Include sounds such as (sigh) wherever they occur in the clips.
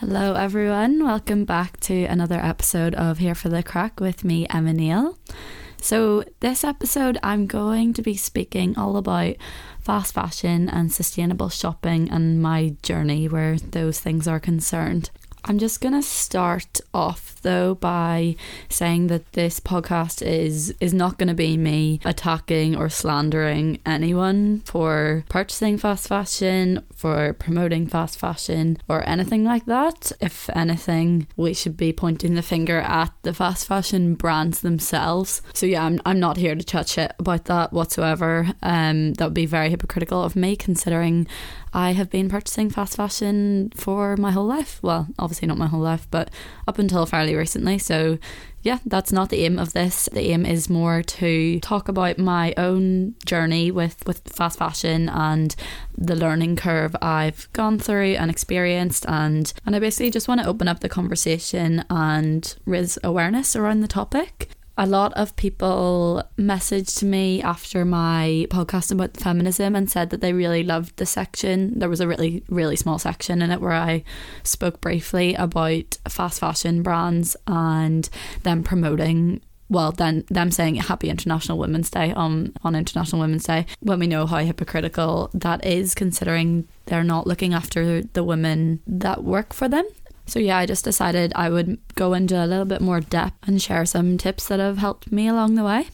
Hello, everyone. Welcome back to another episode of Here for the Craic with me, Emma Neill. So, this episode, I'm going to be speaking all about fast fashion and sustainable shopping and my journey where those things are concerned. I'm just going to start off though by saying that this podcast is is not going to be me attacking or slandering anyone for purchasing fast fashion, for promoting fast fashion or anything like that. If anything, we should be pointing the finger at the fast fashion brands themselves. So yeah, I'm I'm not here to chat shit about that whatsoever. Um that would be very hypocritical of me considering I have been purchasing fast fashion for my whole life. Well, obviously not my whole life, but up until fairly recently. So, yeah, that's not the aim of this. The aim is more to talk about my own journey with, with fast fashion and the learning curve I've gone through and experienced and and I basically just want to open up the conversation and raise awareness around the topic a lot of people messaged me after my podcast about feminism and said that they really loved the section. There was a really, really small section in it where I spoke briefly about fast fashion brands and them promoting well then them saying happy international women's day on on international women's day when we know how hypocritical that is considering they're not looking after the women that work for them so, yeah, I just decided I would go into a little bit more depth and share some tips that have helped me along the way.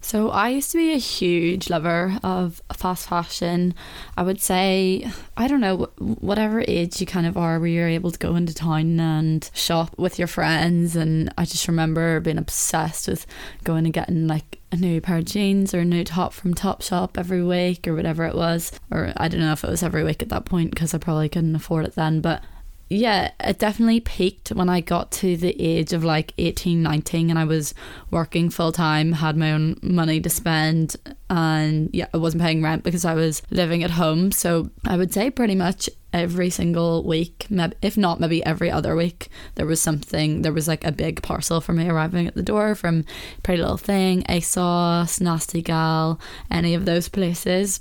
So, I used to be a huge lover of fast fashion. I would say, I don't know, whatever age you kind of are, where you're able to go into town and shop with your friends. And I just remember being obsessed with going and getting like a new pair of jeans or a new top from Topshop every week or whatever it was. Or I don't know if it was every week at that point because I probably couldn't afford it then. But yeah, it definitely peaked when I got to the age of like 18, 19 and I was working full time, had my own money to spend, and yeah, I wasn't paying rent because I was living at home. So I would say pretty much every single week, if not maybe every other week, there was something, there was like a big parcel for me arriving at the door from Pretty Little Thing, ASOS, Nasty Gal, any of those places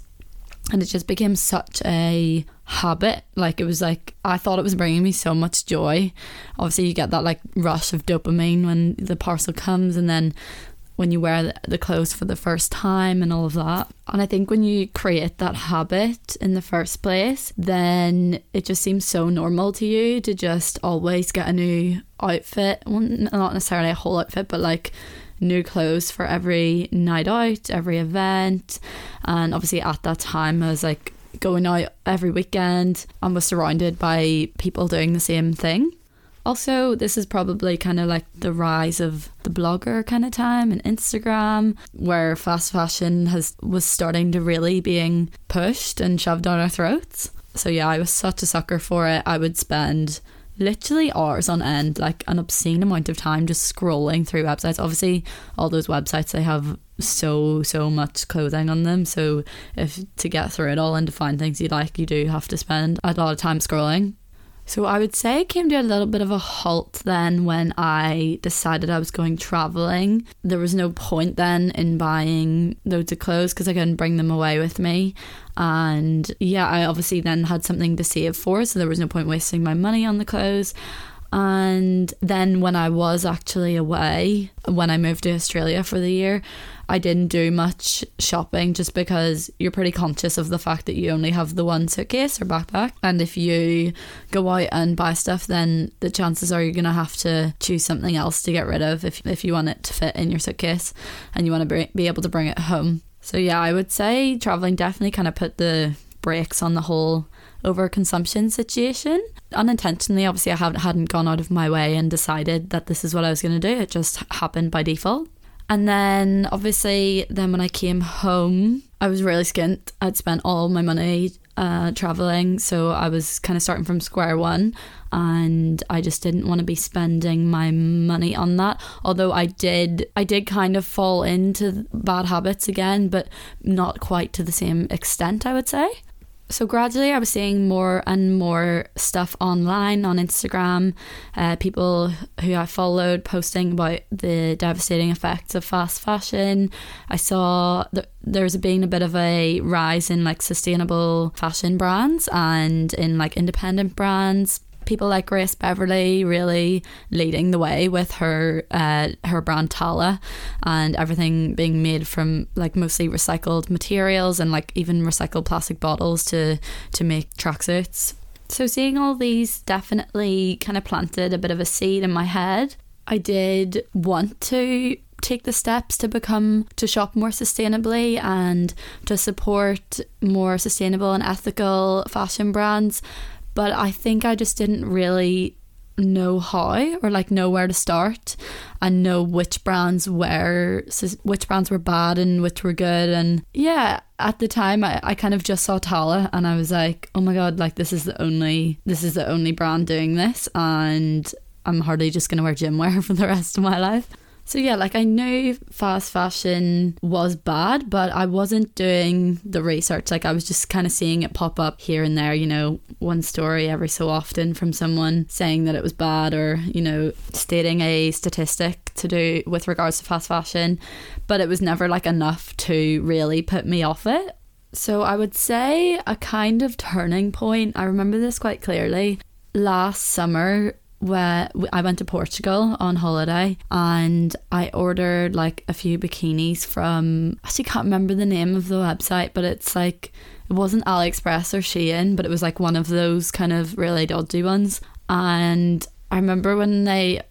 and it just became such a habit. Like it was like i thought it was bringing me so much joy. Obviously you get that like rush of dopamine when the parcel comes and then when you wear the clothes for the first time and all of that. And i think when you create that habit in the first place then it just seems so normal to you to just always get a new outfit. Well, not necessarily a whole outfit but like new clothes for every night out, every event. And obviously, at that time, I was like going out every weekend and was surrounded by people doing the same thing. Also, this is probably kind of like the rise of the blogger kind of time and Instagram, where fast fashion has was starting to really being pushed and shoved down our throats. So yeah, I was such a sucker for it. I would spend literally hours on end, like an obscene amount of time just scrolling through websites. Obviously, all those websites they have so so much clothing on them. So if to get through it all and to find things you like, you do have to spend a lot of time scrolling. So I would say it came to a little bit of a halt then when I decided I was going traveling. There was no point then in buying loads of clothes because I couldn't bring them away with me. And yeah, I obviously then had something to save for, so there was no point wasting my money on the clothes. And then when I was actually away, when I moved to Australia for the year, I didn't do much shopping just because you're pretty conscious of the fact that you only have the one suitcase or backpack. And if you go out and buy stuff, then the chances are you're going to have to choose something else to get rid of if, if you want it to fit in your suitcase and you want to be able to bring it home. So, yeah, I would say traveling definitely kind of put the brakes on the whole overconsumption situation. Unintentionally, obviously, I haven't hadn't gone out of my way and decided that this is what I was going to do. It just happened by default. And then obviously, then when I came home, I was really skint. I'd spent all my money uh, traveling, so I was kind of starting from square one, and I just didn't want to be spending my money on that. Although I did, I did kind of fall into bad habits again, but not quite to the same extent, I would say. So gradually, I was seeing more and more stuff online on Instagram. Uh, people who I followed posting about the devastating effects of fast fashion. I saw that there's been a bit of a rise in like sustainable fashion brands and in like independent brands people like Grace Beverley really leading the way with her uh, her brand Tala and everything being made from like mostly recycled materials and like even recycled plastic bottles to to make tracksuits. So seeing all these definitely kind of planted a bit of a seed in my head. I did want to take the steps to become to shop more sustainably and to support more sustainable and ethical fashion brands but I think I just didn't really know how or like know where to start and know which brands were which brands were bad and which were good. And yeah at the time I, I kind of just saw Tala and I was like oh my god like this is the only this is the only brand doing this and I'm hardly just gonna wear gym wear (laughs) for the rest of my life so yeah, like I knew fast fashion was bad, but I wasn't doing the research. Like I was just kind of seeing it pop up here and there, you know, one story every so often from someone saying that it was bad or, you know, stating a statistic to do with regards to fast fashion, but it was never like enough to really put me off it. So I would say a kind of turning point. I remember this quite clearly. Last summer, where I went to Portugal on holiday and I ordered like a few bikinis from I actually can't remember the name of the website but it's like it wasn't AliExpress or Shein but it was like one of those kind of really dodgy ones. And I remember when they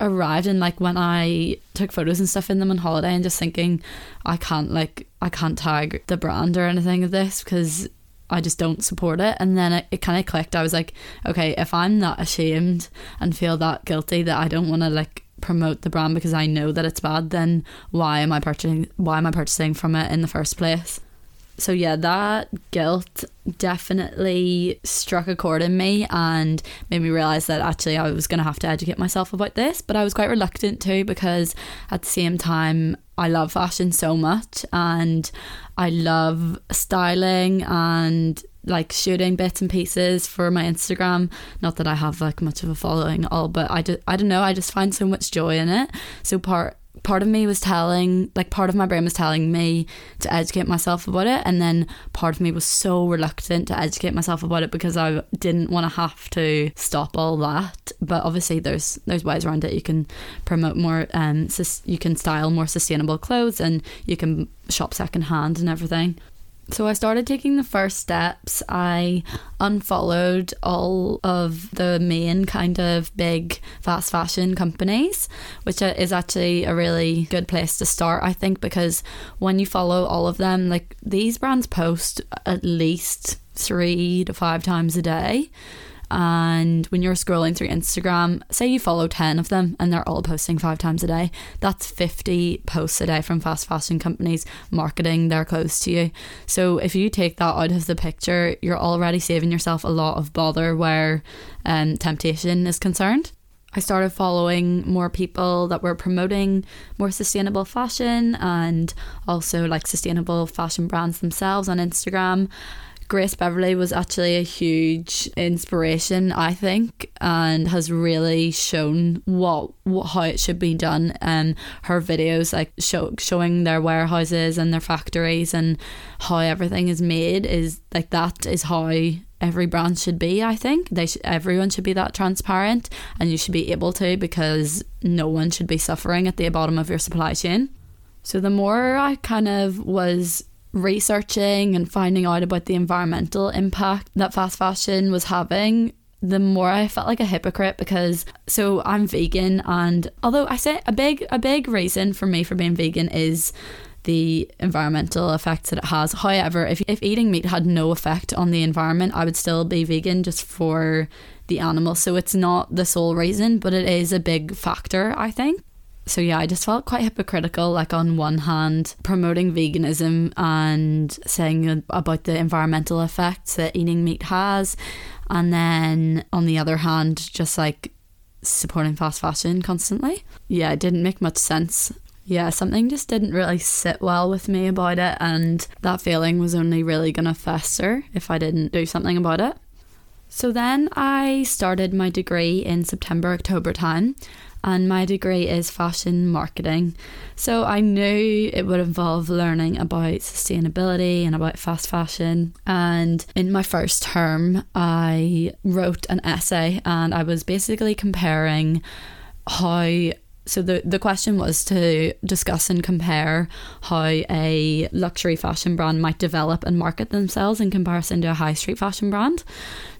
arrived and like when I took photos and stuff in them on holiday and just thinking I can't like I can't tag the brand or anything of this because I just don't support it. And then it, it kind of clicked. I was like, okay, if I'm not ashamed and feel that guilty that I don't want to like promote the brand because I know that it's bad, then why am I purchasing? Why am I purchasing from it in the first place? So yeah, that guilt definitely struck a chord in me and made me realize that actually I was going to have to educate myself about this, but I was quite reluctant to because at the same time I love fashion so much and I love styling and like shooting bits and pieces for my Instagram. Not that I have like much of a following at all, but I just I don't know, I just find so much joy in it. So part part of me was telling like part of my brain was telling me to educate myself about it and then part of me was so reluctant to educate myself about it because I didn't want to have to stop all that. But obviously there's there's ways around it. You can promote more um you can style more sustainable clothes and you can shop secondhand and everything so I started taking the first steps. I unfollowed all of the main kind of big fast fashion companies, which is actually a really good place to start, I think, because when you follow all of them, like these brands post at least three to five times a day. And when you're scrolling through Instagram, say you follow 10 of them and they're all posting five times a day, that's 50 posts a day from fast fashion companies marketing their clothes to you. So if you take that out of the picture, you're already saving yourself a lot of bother where um, temptation is concerned. I started following more people that were promoting more sustainable fashion and also like sustainable fashion brands themselves on Instagram. Grace Beverley was actually a huge inspiration, I think, and has really shown what, what how it should be done. And her videos, like show, showing their warehouses and their factories and how everything is made, is like that is how every brand should be. I think they should, everyone should be that transparent, and you should be able to because no one should be suffering at the bottom of your supply chain. So the more I kind of was researching and finding out about the environmental impact that fast fashion was having, the more I felt like a hypocrite because so I'm vegan and although I say a big a big reason for me for being vegan is the environmental effects that it has. However, if if eating meat had no effect on the environment, I would still be vegan just for the animal. So it's not the sole reason, but it is a big factor, I think. So yeah, I just felt quite hypocritical. Like on one hand, promoting veganism and saying about the environmental effects that eating meat has, and then on the other hand, just like supporting fast fashion constantly. Yeah, it didn't make much sense. Yeah, something just didn't really sit well with me about it, and that feeling was only really to fester if I didn't do something about it. So then I started my degree in September, October time, and my degree is fashion marketing. So I knew it would involve learning about sustainability and about fast fashion. And in my first term, I wrote an essay and I was basically comparing how so the, the question was to discuss and compare how a luxury fashion brand might develop and market themselves in comparison to a high street fashion brand.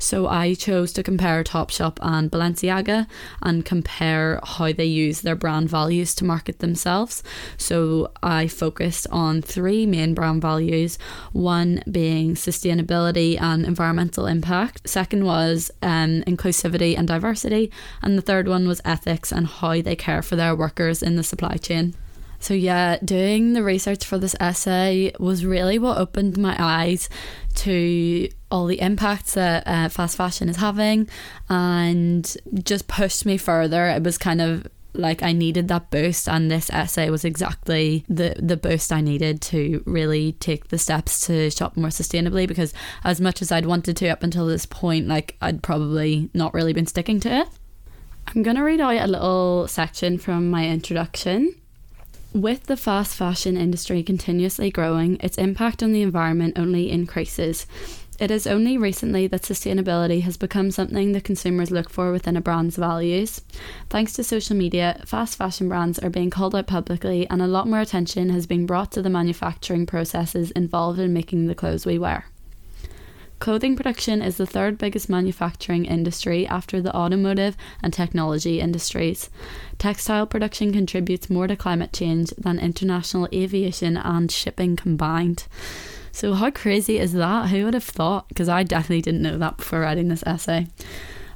So I chose to compare Topshop and Balenciaga and compare how they use their brand values to market themselves. So I focused on three main brand values, one being sustainability and environmental impact, second was um, inclusivity and diversity, and the third one was ethics and how they care for their workers in the supply chain. So, yeah, doing the research for this essay was really what opened my eyes to all the impacts that uh, fast fashion is having and just pushed me further. It was kind of like I needed that boost and this essay was exactly the the boost I needed to really take the steps to shop more sustainably because as much as I'd wanted to up until this point like I'd probably not really been sticking to it. I'm going to read out a little section from my introduction. With the fast fashion industry continuously growing, its impact on the environment only increases. It is only recently that sustainability has become something that consumers look for within a brand's values. Thanks to social media, fast fashion brands are being called out publicly, and a lot more attention has been brought to the manufacturing processes involved in making the clothes we wear. Clothing production is the third biggest manufacturing industry after the automotive and technology industries. Textile production contributes more to climate change than international aviation and shipping combined. So, how crazy is that? Who would have thought? Because I definitely didn't know that before writing this essay.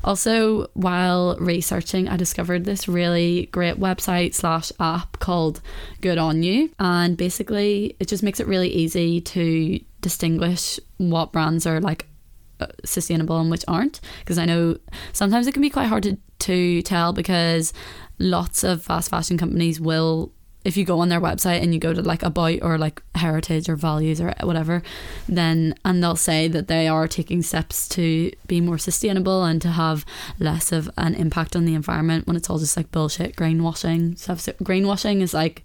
Also, while researching, I discovered this really great website slash app called Good On You. And basically, it just makes it really easy to distinguish what brands are like uh, sustainable and which aren't. Because I know sometimes it can be quite hard to, to tell because lots of fast fashion companies will if you go on their website and you go to like about or like heritage or values or whatever, then and they'll say that they are taking steps to be more sustainable and to have less of an impact on the environment when it's all just like bullshit greenwashing stuff. So greenwashing is like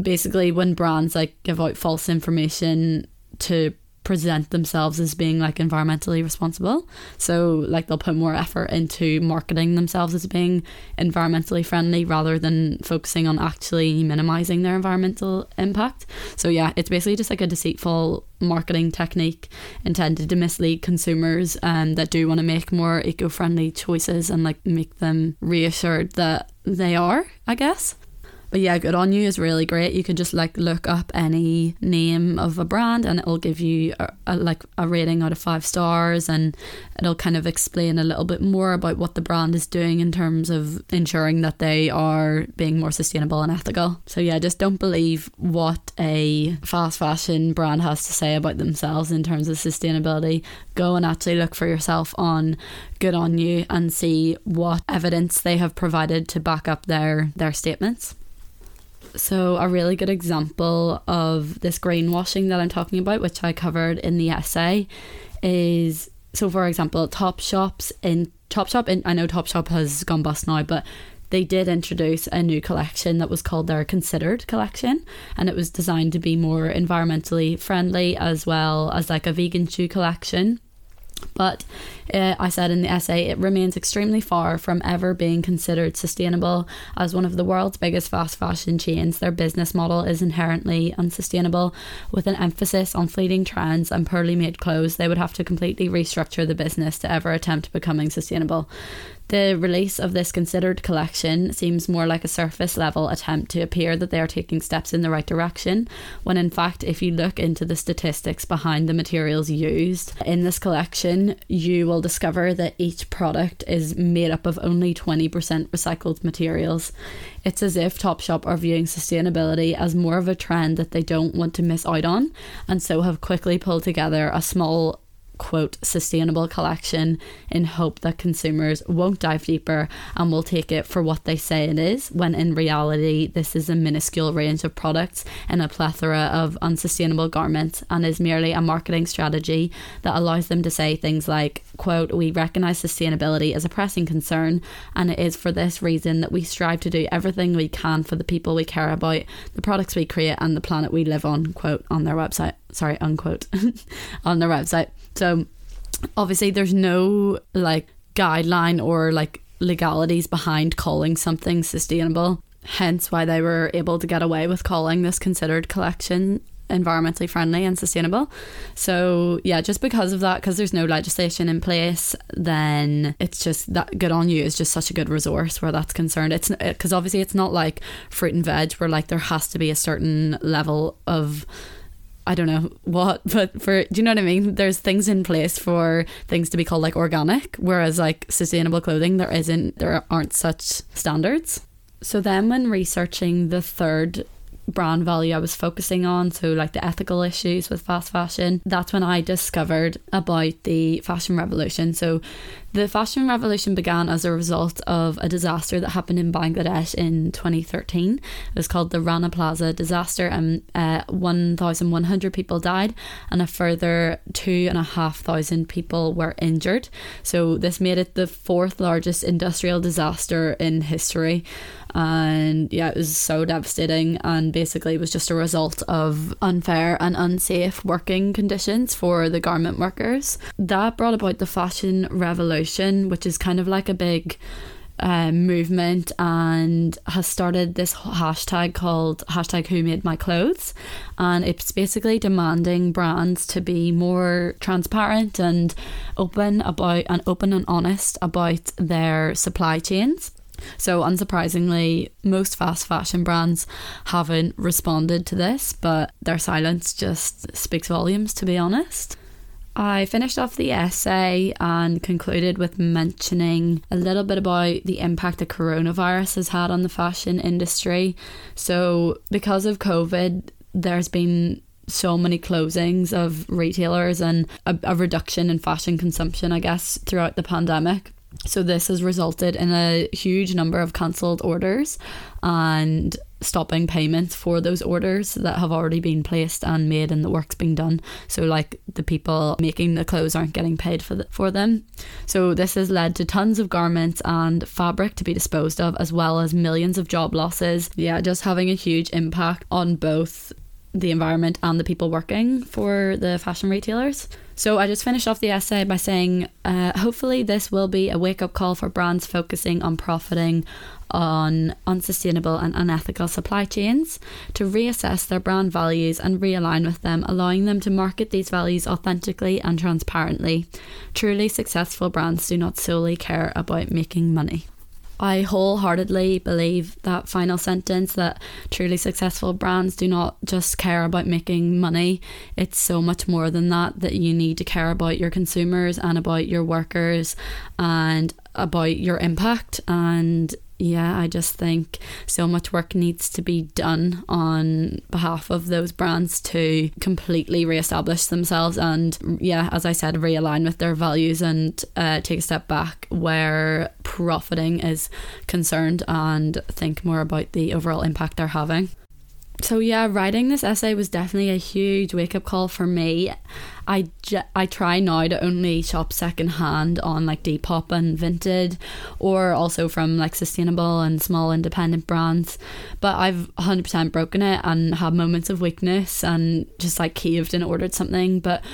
basically when brands like give out false information to present themselves as being like environmentally responsible. So like they'll put more effort into marketing themselves as being environmentally friendly rather than focusing on actually minimizing their environmental impact. So yeah, it's basically just like a deceitful marketing technique intended to mislead consumers um, that do want to make more eco-friendly choices and like make them reassured that they are, I guess. But yeah, Good On You is really great. You can just like look up any name of a brand and it'll give you a, a, like a rating out of five stars and it'll kind of explain a little bit more about what the brand is doing in terms of ensuring that they are being more sustainable and ethical. So yeah, just don't believe what a fast fashion brand has to say about themselves in terms of sustainability. Go and actually look for yourself on Good On You and see what evidence they have provided to back up their their statements. So, a really good example of this greenwashing that I'm talking about, which I covered in the essay, is so for example, Topshop's in Topshop. In, I know Topshop has gone bust now, but they did introduce a new collection that was called their Considered collection, and it was designed to be more environmentally friendly as well as like a vegan shoe collection. But uh, I said in the essay, it remains extremely far from ever being considered sustainable. As one of the world's biggest fast fashion chains, their business model is inherently unsustainable. With an emphasis on fleeting trends and poorly made clothes, they would have to completely restructure the business to ever attempt becoming sustainable. The release of this considered collection seems more like a surface level attempt to appear that they are taking steps in the right direction, when in fact, if you look into the statistics behind the materials used in this collection, you will discover that each product is made up of only 20% recycled materials. It's as if Topshop are viewing sustainability as more of a trend that they don't want to miss out on, and so have quickly pulled together a small quote sustainable collection in hope that consumers won't dive deeper and will take it for what they say it is when in reality this is a minuscule range of products in a plethora of unsustainable garments and is merely a marketing strategy that allows them to say things like quote we recognize sustainability as a pressing concern and it is for this reason that we strive to do everything we can for the people we care about the products we create and the planet we live on quote on their website sorry unquote (laughs) on their website so obviously there's no like guideline or like legalities behind calling something sustainable. Hence why they were able to get away with calling this considered collection environmentally friendly and sustainable. So yeah, just because of that, because there's no legislation in place, then it's just that good on you is just such a good resource where that's concerned. It's uh, because obviously it's not like fruit and veg where like there has to be a certain level of I don't know what, (laughs) but for do you know what I mean? There's things in place for things to be called like organic, whereas like sustainable clothing there isn't there aren't such standards. So then when researching the third brand value I was focusing on, so like the ethical issues with fast fashion, that's when I discovered about the fashion revolution. So the fashion revolution began as a result of a disaster that happened in Bangladesh in 2013. It was called the Rana Plaza disaster, and uh, 1,100 people died, and a further 2,500 people were injured. So, this made it the fourth largest industrial disaster in history and yeah, it was so devastating. And basically, it was just a result of unfair and unsafe working conditions for the garment workers. That brought about the fashion revolution, which is kind of like a big uh, movement and has started this hashtag called hashtag who made my clothes and it's basically demanding brands to be more transparent and open about and open and honest about their supply chains so, unsurprisingly, most fast fashion brands haven't responded to this, but their silence just speaks volumes, to be honest. I finished off the essay and concluded with mentioning a little bit about the impact the coronavirus has had on the fashion industry. So, because of COVID, there's been so many closings of retailers and a, a reduction in fashion consumption, I guess, throughout the pandemic. So this has resulted in a huge number of cancelled orders and stopping payments for those orders that have already been placed and made and the work's being done. So like the people making the clothes aren't getting paid for the, for them. So this has led to tons of garments and fabric to be disposed of as well as millions of job losses. Yeah, just having a huge impact on both the environment and the people working for the fashion retailers. So I just finished off the essay by saying, uh, hopefully, this will be a wake up call for brands focusing on profiting on unsustainable and unethical supply chains to reassess their brand values and realign with them, allowing them to market these values authentically and transparently. Truly successful brands do not solely care about making money. I wholeheartedly believe that final sentence that truly successful brands do not just care about making money. It's so much more than that, that you need to care about your consumers and about your workers and about your impact and yeah, I just think so much work needs to be done on behalf of those brands to completely reestablish themselves and, yeah, as I said, realign with their values and uh, take a step back where profiting is concerned and think more about the overall impact they're having. So yeah, writing this essay was definitely a huge wake up call for me. I, I try now to only shop secondhand on like Depop and Vinted, or also from like sustainable and small independent brands. But I've 100% broken it and had moments of weakness and just like caved and ordered something. But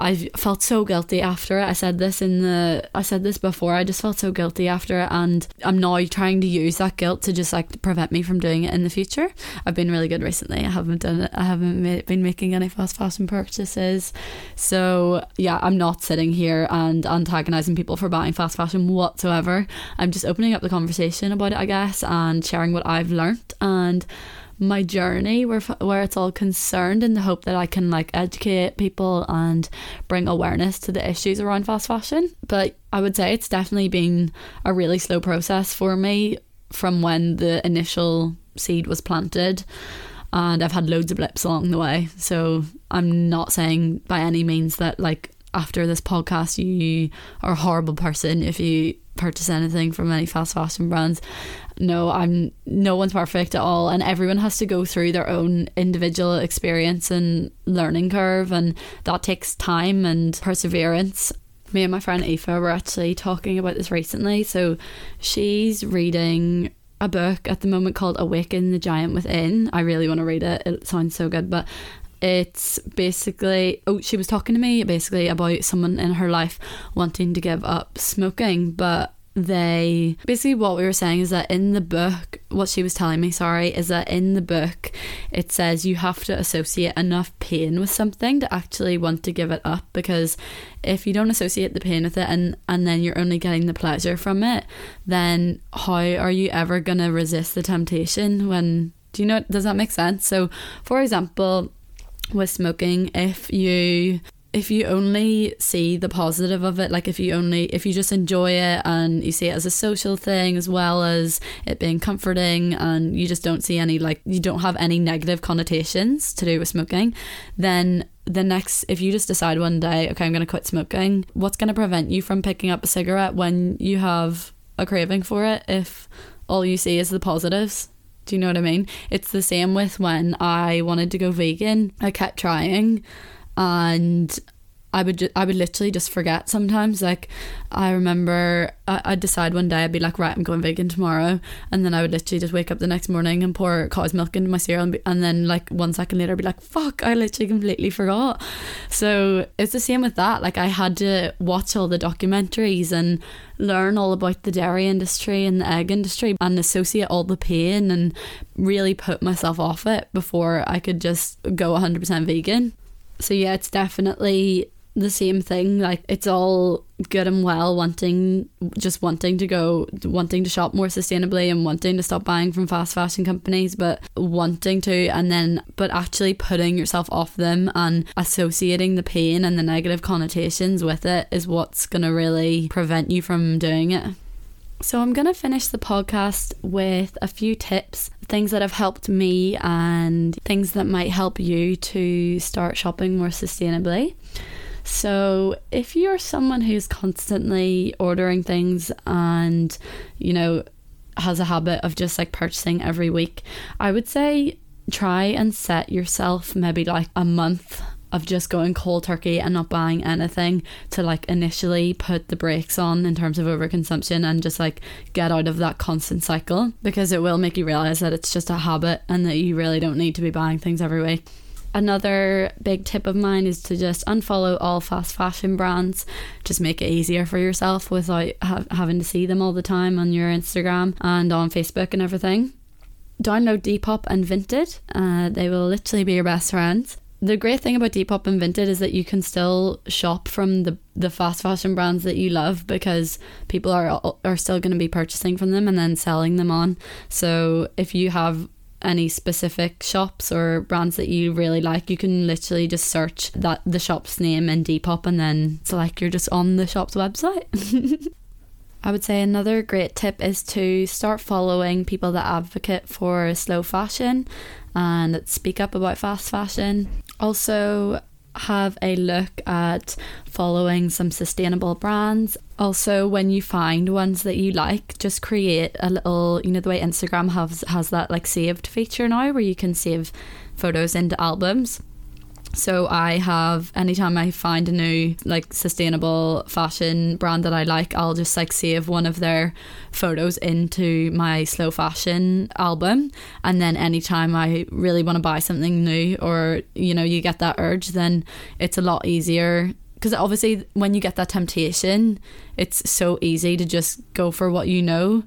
I felt so guilty after it. I said this in the I said this before. I just felt so guilty after it and I'm now trying to use that guilt to just like prevent me from doing it in the future. I've been really good recently. I haven't done it. I haven't been making any fast fashion purchases. So, yeah, I'm not sitting here and antagonizing people for buying fast fashion whatsoever. I'm just opening up the conversation about it, I guess, and sharing what I've learnt and my journey where where it's all concerned in the hope that I can like educate people and bring awareness to the issues around fast fashion. But I would say it's definitely been a really slow process for me from when the initial seed was planted. And I've had loads of blips along the way. So I'm not saying by any means that like after this podcast you are a horrible person if you purchase anything from any fast fashion brands no i'm no one's perfect at all and everyone has to go through their own individual experience and learning curve and that takes time and perseverance me and my friend Aoife were actually talking about this recently so she's reading a book at the moment called Awaken the Giant Within. I really want to read it. It sounds so good, but it's basically oh she was talking to me basically about someone in her life wanting to give up smoking but they basically what we were saying is that in the book what she was telling me sorry is that in the book it says you have to associate enough pain with something to actually want to give it up because if you don't associate the pain with it and and then you're only getting the pleasure from it then how are you ever going to resist the temptation when do you know does that make sense? So for example with smoking if you if you only see the positive of it like if you only if you just enjoy it and you see it as a social thing as well as it being comforting and you just don't see any like you don't have any negative connotations to do with smoking then the next if you just decide one day okay I'm going to quit smoking what's going to prevent you from picking up a cigarette when you have a craving for it if all you see is the positives do you know what I mean? It's the same with when I wanted to go vegan. I kept trying and I would ju- I would literally just forget sometimes. Like I remember I- I'd decide one day I'd be like, right, I'm going vegan tomorrow, and then I would literally just wake up the next morning and pour cow's milk into my cereal, and, be- and then like one second later, I'd be like, fuck, I literally completely forgot. So it's the same with that. Like I had to watch all the documentaries and learn all about the dairy industry and the egg industry and associate all the pain and really put myself off it before I could just go 100% vegan. So yeah, it's definitely the same thing like it's all good and well wanting just wanting to go wanting to shop more sustainably and wanting to stop buying from fast fashion companies but wanting to and then but actually putting yourself off them and associating the pain and the negative connotations with it is what's going to really prevent you from doing it so, I'm going to finish the podcast with a few tips, things that have helped me, and things that might help you to start shopping more sustainably. So, if you're someone who's constantly ordering things and, you know, has a habit of just like purchasing every week, I would say try and set yourself maybe like a month of just going cold turkey and not buying anything to like initially put the brakes on in terms of overconsumption and just like get out of that constant cycle because it will make you realize that it's just a habit and that you really don't need to be buying things every week. Another big tip of mine is to just unfollow all fast fashion brands. Just make it easier for yourself without ha- having to see them all the time on your Instagram and on Facebook and everything. Download Depop and Vinted. Uh, they will literally be your best friends the great thing about Depop and Vinted is that you can still shop from the the fast fashion brands that you love because people are are still going to be purchasing from them and then selling them on. So if you have any specific shops or brands that you really like, you can literally just search that the shop's name in Depop and then it's like you're just on the shop's website. (laughs) I would say another great tip is to start following people that advocate for slow fashion and speak up about fast fashion. Also, have a look at following some sustainable brands. Also, when you find ones that you like, just create a little, you know, the way Instagram has has that like saved feature now where you can save photos into albums. So I have anytime I find a new like sustainable fashion brand that I like, I'll just like save one of their photos into my slow fashion album and then anytime I really want to buy something new or you know you get that urge then it's a lot easier because obviously when you get that temptation, it's so easy to just go for what you know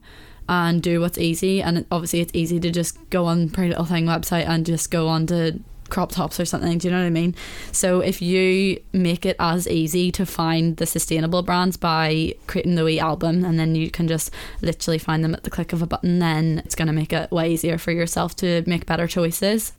and do what's easy. And obviously, it's easy to just go on Pretty Little Thing website and just go on to crop tops or something. Do you know what I mean? So if you make it as easy to find the sustainable brands by creating the wee album and then you can just literally find them at the click of a button, then it's going to make it way easier for yourself to make better choices.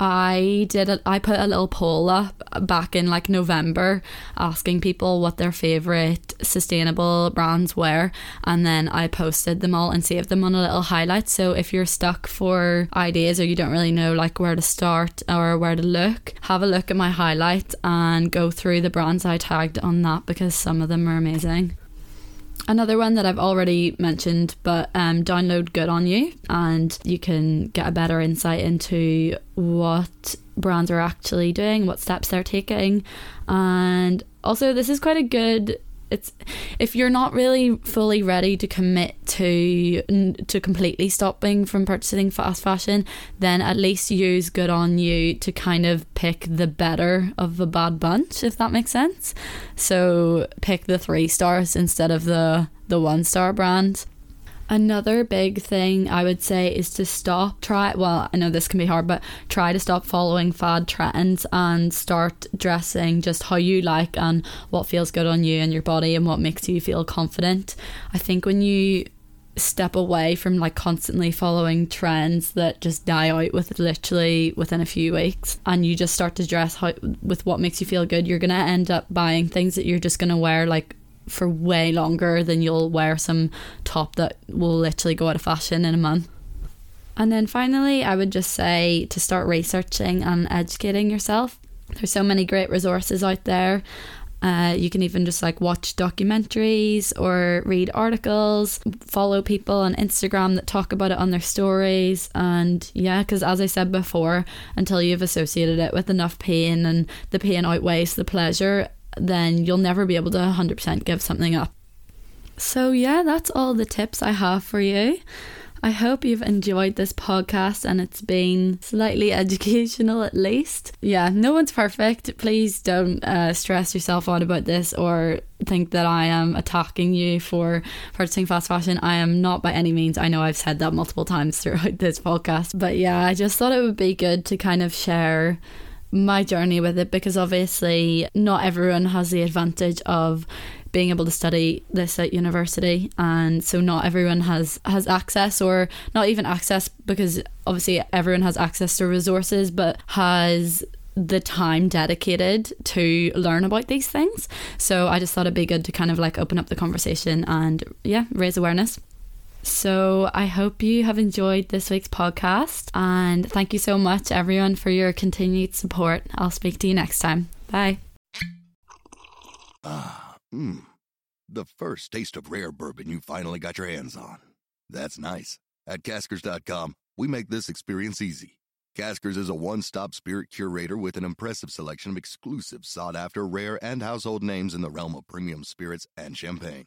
I did I put a little poll up back in like November asking people what their favorite sustainable brands were and then I posted them all and saved them on a little highlight. So if you're stuck for ideas or you don't really know like where to start or where to look have a look at my highlight and go through the brands I tagged on that because some of them are amazing Another one that I've already mentioned, but um, download Good on You, and you can get a better insight into what brands are actually doing, what steps they're taking, and also this is quite a good it's if you're not really fully ready to commit to to completely stopping from purchasing fast fashion then at least use good on you to kind of pick the better of the bad bunch if that makes sense. So pick the 3 stars instead of the the 1 star brand Another big thing I would say is to stop, try, well, I know this can be hard, but try to stop following fad trends and start dressing just how you like and what feels good on you and your body and what makes you feel confident. I think when you step away from like constantly following trends that just die out with literally within a few weeks and you just start to dress how, with what makes you feel good you're going to end up buying things that you're just going to wear like for way longer than you'll wear some top that will literally go out of fashion in a month. And then finally, I would just say to start researching and educating yourself. There's so many great resources out there. Uh, you can even just like watch documentaries or read articles, follow people on Instagram that talk about it on their stories. And yeah, because as I said before, until you've associated it with enough pain and the pain outweighs the pleasure, then you'll never be able to 100% give something up. So, yeah, that's all the tips I have for you. I hope you've enjoyed this podcast and it's been slightly (laughs) educational at least. Yeah, no one's perfect. Please don't uh, stress yourself out about this or think that I am attacking you for purchasing fast fashion. I am not by any means. I know I've said that multiple times (laughs) throughout this podcast, but yeah, I just thought it would be good to kind of share my journey with it because obviously not everyone has the advantage of being able to study this at university and so not everyone has has access or not even access because obviously everyone has access to resources but has the time dedicated to learn about these things. So i just thought it'd be good to kind of like open up the conversation and yeah raise awareness so I hope you have enjoyed this week's podcast and thank you so much everyone for your continued support. I'll speak to you next time. Bye. Ah, mmm. The first taste of rare bourbon you finally got your hands on. That's nice. At caskers.com, we make this experience easy. Caskers is a one stop spirit curator with an impressive selection of exclusive, sought after, rare, and household names in the realm of premium spirits and champagne.